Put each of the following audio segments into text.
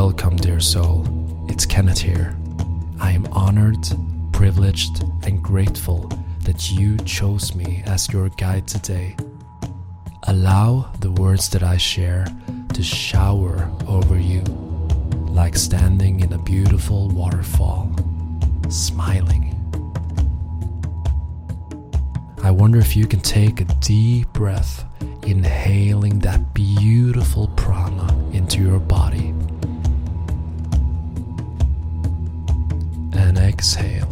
Welcome, dear soul. It's Kenneth here. I am honored, privileged, and grateful that you chose me as your guide today. Allow the words that I share to shower over you like standing in a beautiful waterfall, smiling. I wonder if you can take a deep breath, inhaling that beautiful prana into your body. Exhale.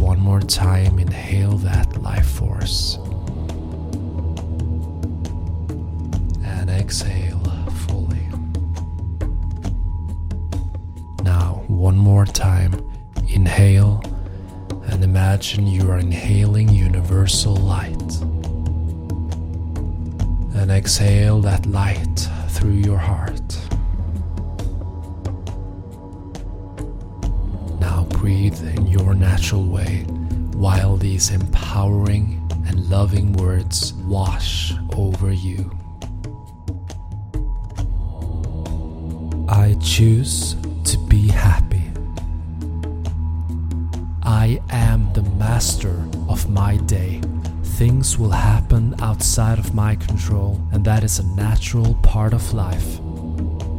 One more time, inhale that life force. And exhale fully. Now, one more time, inhale and imagine you are inhaling universal light. And exhale that light through your heart. Breathe in your natural way while these empowering and loving words wash over you. I choose to be happy. I am the master of my day. Things will happen outside of my control, and that is a natural part of life.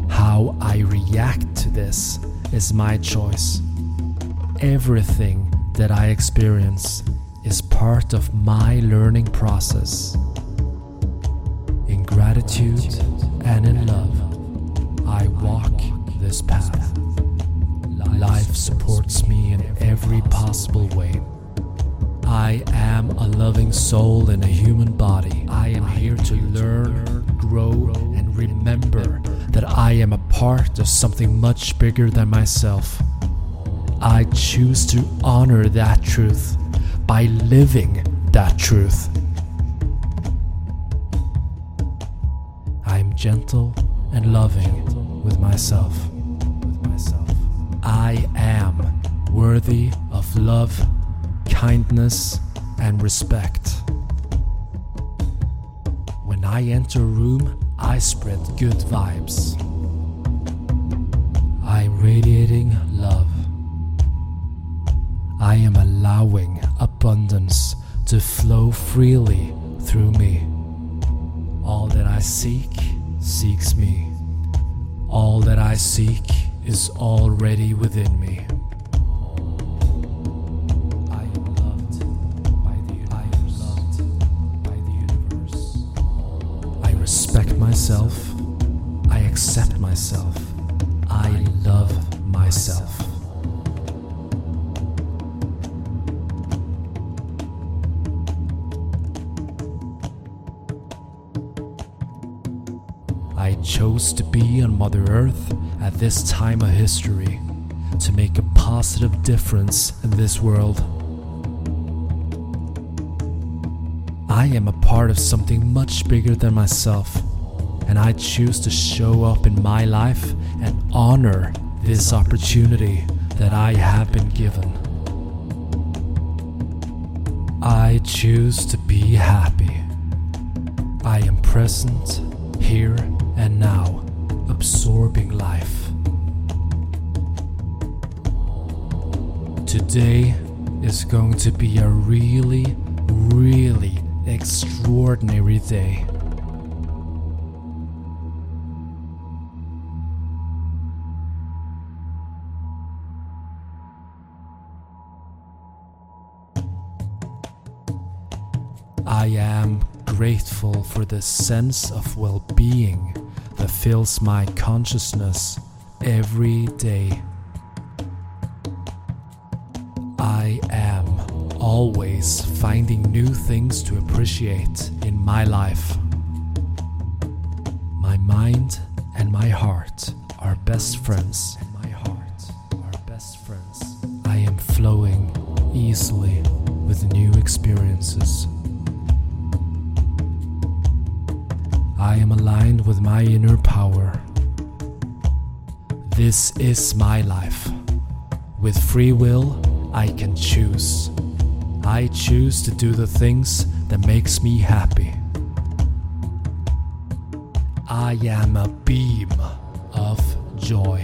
How I react to this is my choice. Everything that I experience is part of my learning process. In gratitude and in love, I walk this path. Life supports me in every possible way. I am a loving soul in a human body. I am here to learn, grow, and remember that I am a part of something much bigger than myself. I choose to honor that truth by living that truth. I am gentle and loving with myself. I am worthy of love, kindness, and respect. When I enter a room, I spread good vibes. I'm radiating love. I am allowing abundance to flow freely through me. All that I seek seeks me. All that I seek is already within me. I am loved by the I am loved by the universe. I respect myself. I accept myself. I love myself. Chose to be on Mother Earth at this time of history to make a positive difference in this world. I am a part of something much bigger than myself, and I choose to show up in my life and honor this opportunity that I have been given. I choose to be happy. I am present, here, and now, absorbing life. Today is going to be a really, really extraordinary day. Grateful for the sense of well being that fills my consciousness every day. I am always finding new things to appreciate in my life. My mind and my heart are best friends. And my heart are best friends. I am flowing easily with new experiences. I am aligned with my inner power. This is my life. With free will, I can choose. I choose to do the things that makes me happy. I am a beam of joy.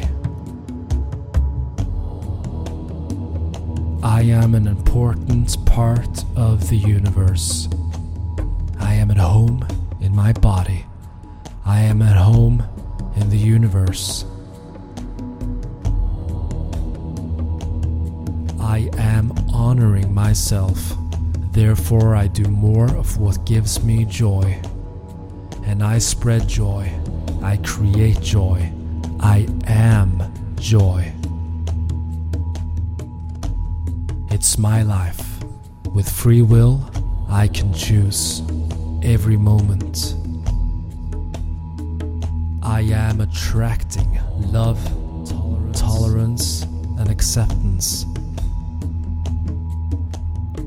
I am an important part of the universe. I am at home in my body. I am at home in the universe. I am honoring myself. Therefore, I do more of what gives me joy. And I spread joy. I create joy. I am joy. It's my life. With free will, I can choose every moment. I am attracting love, tolerance, tolerance and acceptance.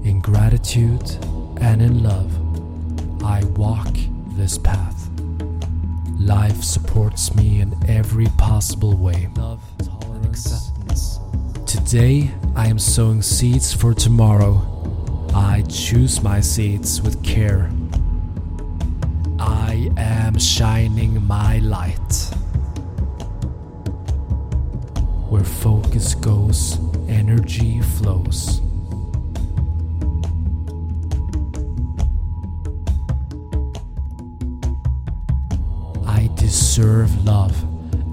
In gratitude and in love, I walk this path. Life supports me in every possible way. Love, tolerance, and acceptance. Today, I am sowing seeds for tomorrow. I choose my seeds with care. I am shining my light. Where focus goes, energy flows. I deserve love,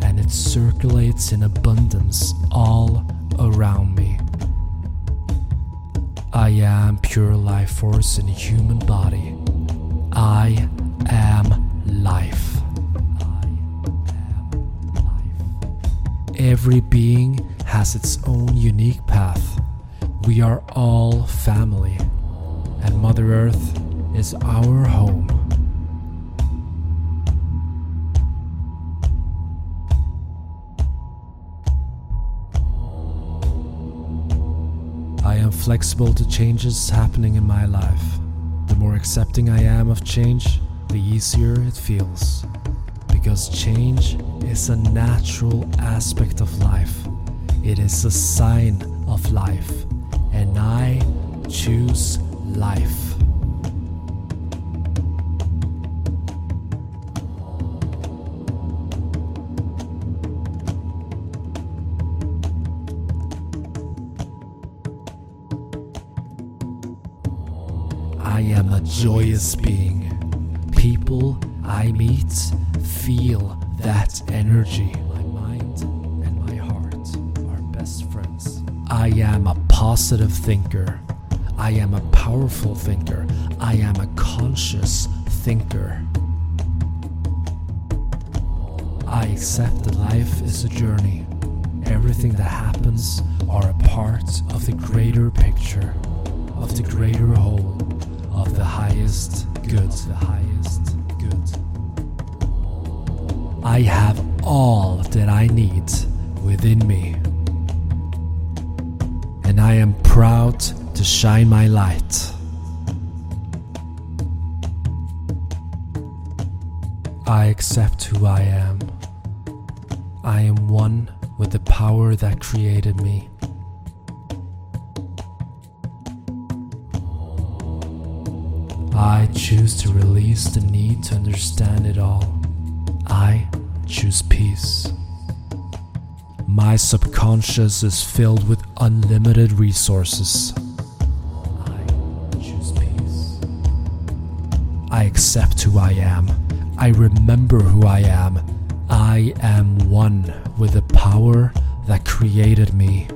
and it circulates in abundance all around me. I am pure life force in human body. I am life. I am life. Every being has its own unique path. We are all family, and Mother Earth is our home. I am flexible to changes happening in my life. The more accepting I am of change, the easier it feels. Because change is a natural aspect of life, it is a sign of life, and I choose life. I am a joyous being. People I meet feel that energy. My mind and my heart are best friends. I am a positive thinker. I am a powerful thinker. I am a conscious thinker. I accept that life is a journey. Everything that happens are a part of the greater picture, of the greater whole, of the highest good, the highest good. I have all that I need within me. And I am proud to shine my light. I accept who I am. I am one with the power that created me. I choose to release the need to understand it all. I choose peace. My subconscious is filled with unlimited resources. I choose peace. I accept who I am. I remember who I am. I am one with the power that created me.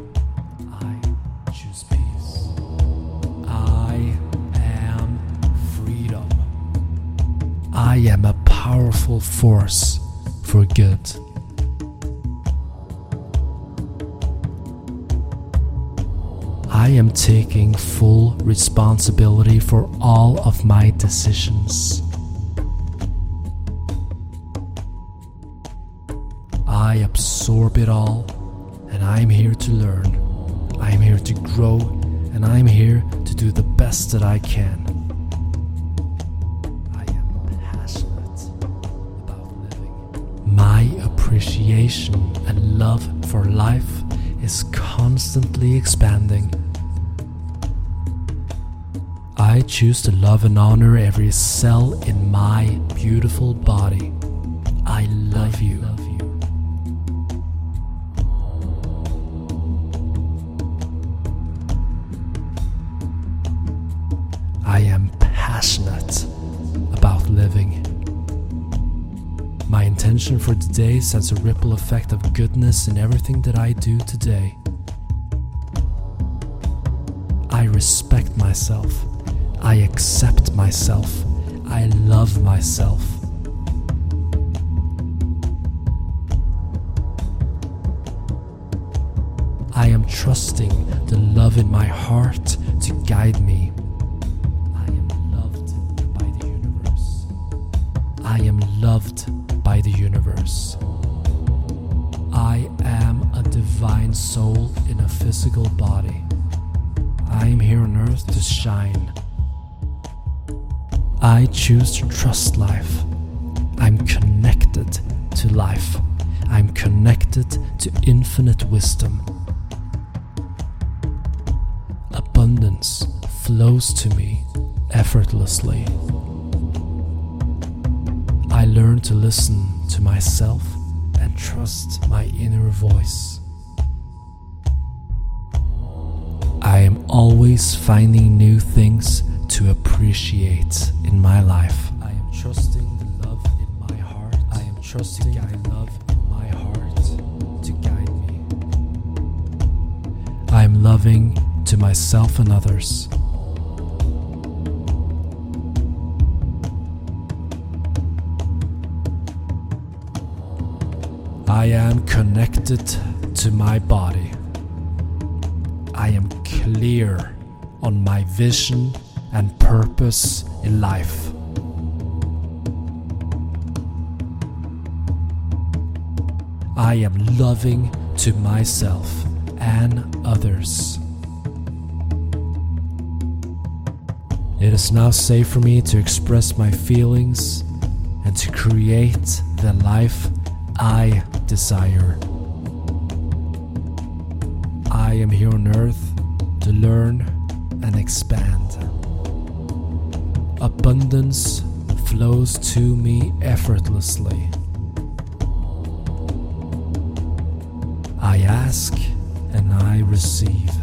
Powerful force for good. I am taking full responsibility for all of my decisions. I absorb it all, and I'm here to learn. I'm here to grow, and I'm here to do the best that I can. Appreciation and love for life is constantly expanding. I choose to love and honor every cell in my beautiful body. Today sends a ripple effect of goodness in everything that I do today. I respect myself. I accept myself. I love myself. I am trusting the love in my heart to guide me. I am loved by the universe. I am loved by the universe. I am a divine soul in a physical body. I am here on earth to shine. I choose to trust life. I'm connected to life. I'm connected to infinite wisdom. Abundance flows to me effortlessly. Learn to listen to myself and trust my inner voice. I am always finding new things to appreciate in my life. I am trusting the love in my heart. I am trusting the love in my heart to guide me. I am loving to myself and others. I am connected to my body. I am clear on my vision and purpose in life. I am loving to myself and others. It is now safe for me to express my feelings and to create the life I desire. I am here on earth to learn and expand. Abundance flows to me effortlessly. I ask and I receive.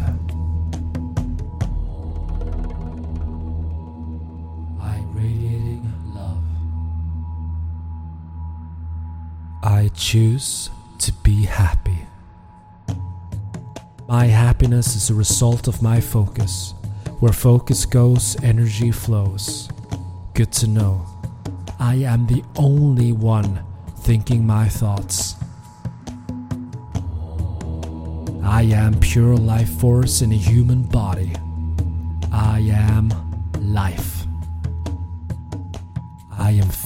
Choose to be happy. My happiness is a result of my focus. Where focus goes, energy flows. Good to know. I am the only one thinking my thoughts. I am pure life force in a human body. I am life.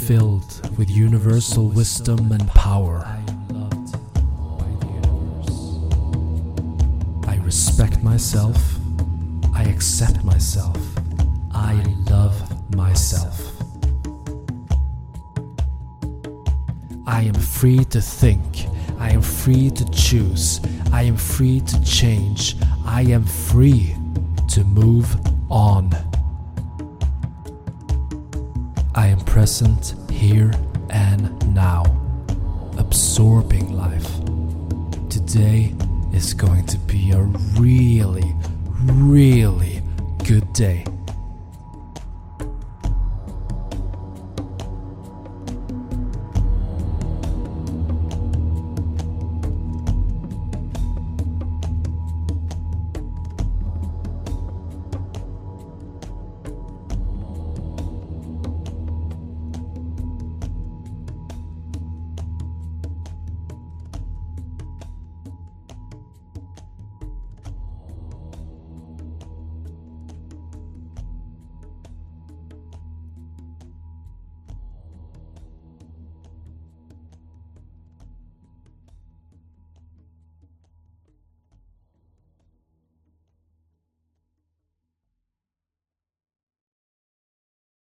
Filled with universal wisdom and power. I respect myself. I accept myself. I love myself. I am free to think. I am free to choose. I am free to change. I am free to move on. I am present here and now, absorbing life. Today is going to be a really, really good day.